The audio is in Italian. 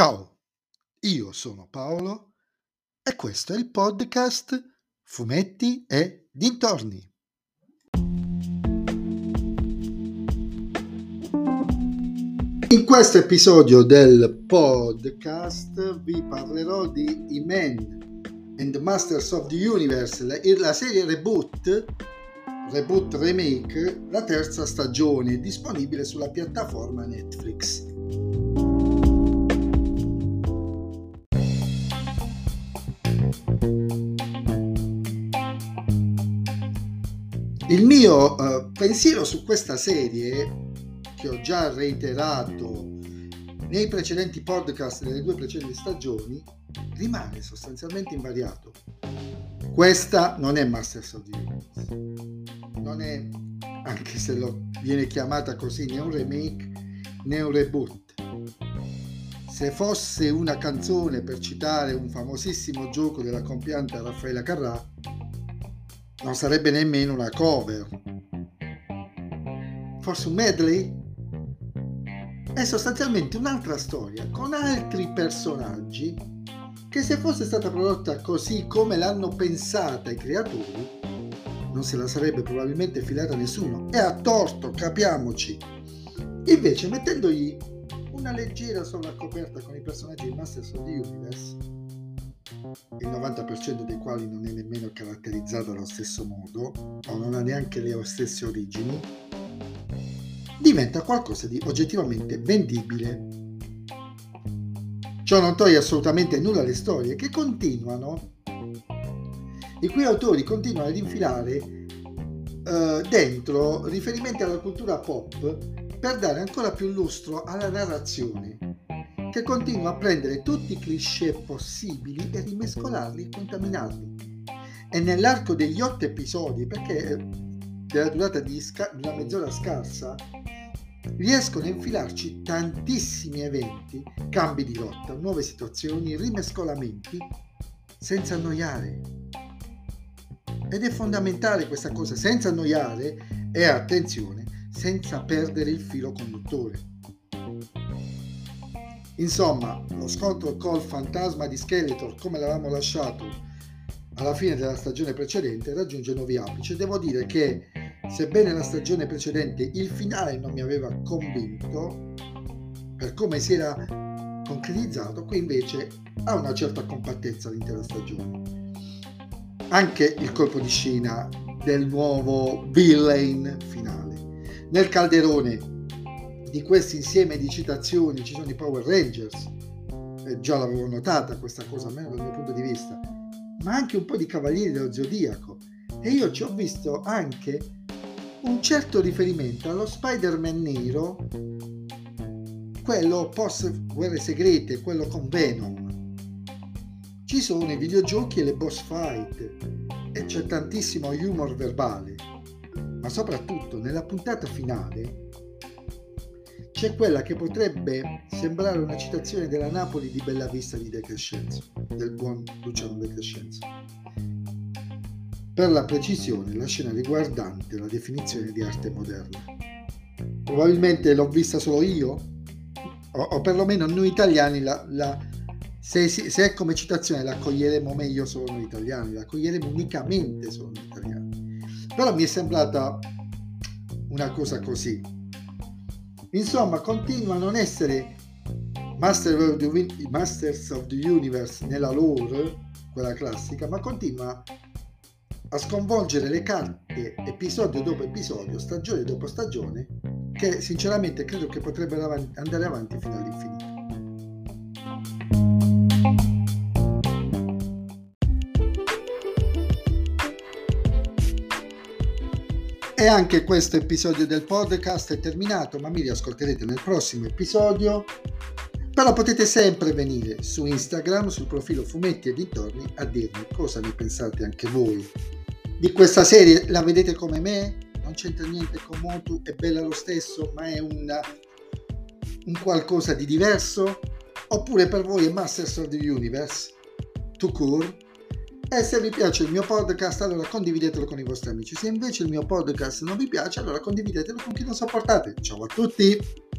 Ciao, io sono Paolo e questo è il podcast Fumetti e Dintorni. In questo episodio del podcast vi parlerò di E-Man and the Masters of the Universe, la serie reboot, reboot remake, la terza stagione, disponibile sulla piattaforma Netflix. Il mio uh, pensiero su questa serie, che ho già reiterato nei precedenti podcast delle due precedenti stagioni, rimane sostanzialmente invariato. Questa non è Masters of the Universe, non è, anche se lo, viene chiamata così, né un remake né un reboot. Se fosse una canzone per citare un famosissimo gioco della compianta Raffaella Carrà, non sarebbe nemmeno una cover. Forse un medley? È sostanzialmente un'altra storia con altri personaggi che se fosse stata prodotta così come l'hanno pensata i creatori, non se la sarebbe probabilmente filata nessuno. E a torto, capiamoci. Invece, mettendogli una leggera sovraccoperta con i personaggi di Masters of the Universe, il 90% dei quali non è nemmeno caratterizzato allo stesso modo o non ha neanche le stesse origini, diventa qualcosa di oggettivamente vendibile. Ciò non toglie assolutamente nulla alle storie che continuano, i cui autori continuano ad infilare uh, dentro riferimenti alla cultura pop per dare ancora più lustro alla narrazione che continua a prendere tutti i cliché possibili e rimescolarli e contaminarli. E nell'arco degli otto episodi, perché della durata di sca- una mezz'ora scarsa, riescono a infilarci tantissimi eventi, cambi di rotta, nuove situazioni, rimescolamenti, senza annoiare. Ed è fondamentale questa cosa, senza annoiare e attenzione, senza perdere il filo conduttore. Insomma, lo scontro col fantasma di Skeletor, come l'avevamo lasciato alla fine della stagione precedente, raggiunge nuovi apici. Devo dire che, sebbene la stagione precedente il finale non mi aveva convinto, per come si era concretizzato, qui invece ha una certa compattezza l'intera stagione. Anche il colpo di scena del nuovo villain finale. Nel calderone di questo insieme di citazioni ci sono i Power Rangers, eh, già l'avevo notata questa cosa, almeno dal mio punto di vista, ma anche un po' di Cavalieri dello Zodiaco. E io ci ho visto anche un certo riferimento allo Spider-Man nero, quello post Guerre Segrete, quello con Venom. Ci sono i videogiochi e le boss fight e c'è tantissimo humor verbale, ma soprattutto nella puntata finale c'è quella che potrebbe sembrare una citazione della Napoli di Bella Vista di De Crescenzo, del buon Luciano De Crescenzo. Per la precisione, la scena riguardante la definizione di arte moderna. Probabilmente l'ho vista solo io, o, o perlomeno noi italiani, la, la, se, se, è come citazione la accoglieremo meglio solo noi italiani, la accoglieremo unicamente solo noi italiani. Però mi è sembrata una cosa così Insomma, continua a non essere Master of the, Masters of the Universe nella lore, quella classica, ma continua a sconvolgere le carte episodio dopo episodio, stagione dopo stagione, che sinceramente credo che potrebbero andare avanti fino all'infinito. E anche questo episodio del podcast è terminato, ma mi riascolterete nel prossimo episodio. Però potete sempre venire su Instagram, sul profilo Fumetti e dintorni, a dirmi cosa ne pensate anche voi. Di questa serie la vedete come me? Non c'entra niente con Motu, è bella lo stesso, ma è una, un qualcosa di diverso? Oppure per voi è Masters of the Universe? To court? E se vi piace il mio podcast, allora condividetelo con i vostri amici. Se invece il mio podcast non vi piace, allora condividetelo con chi non sopportate. Ciao a tutti!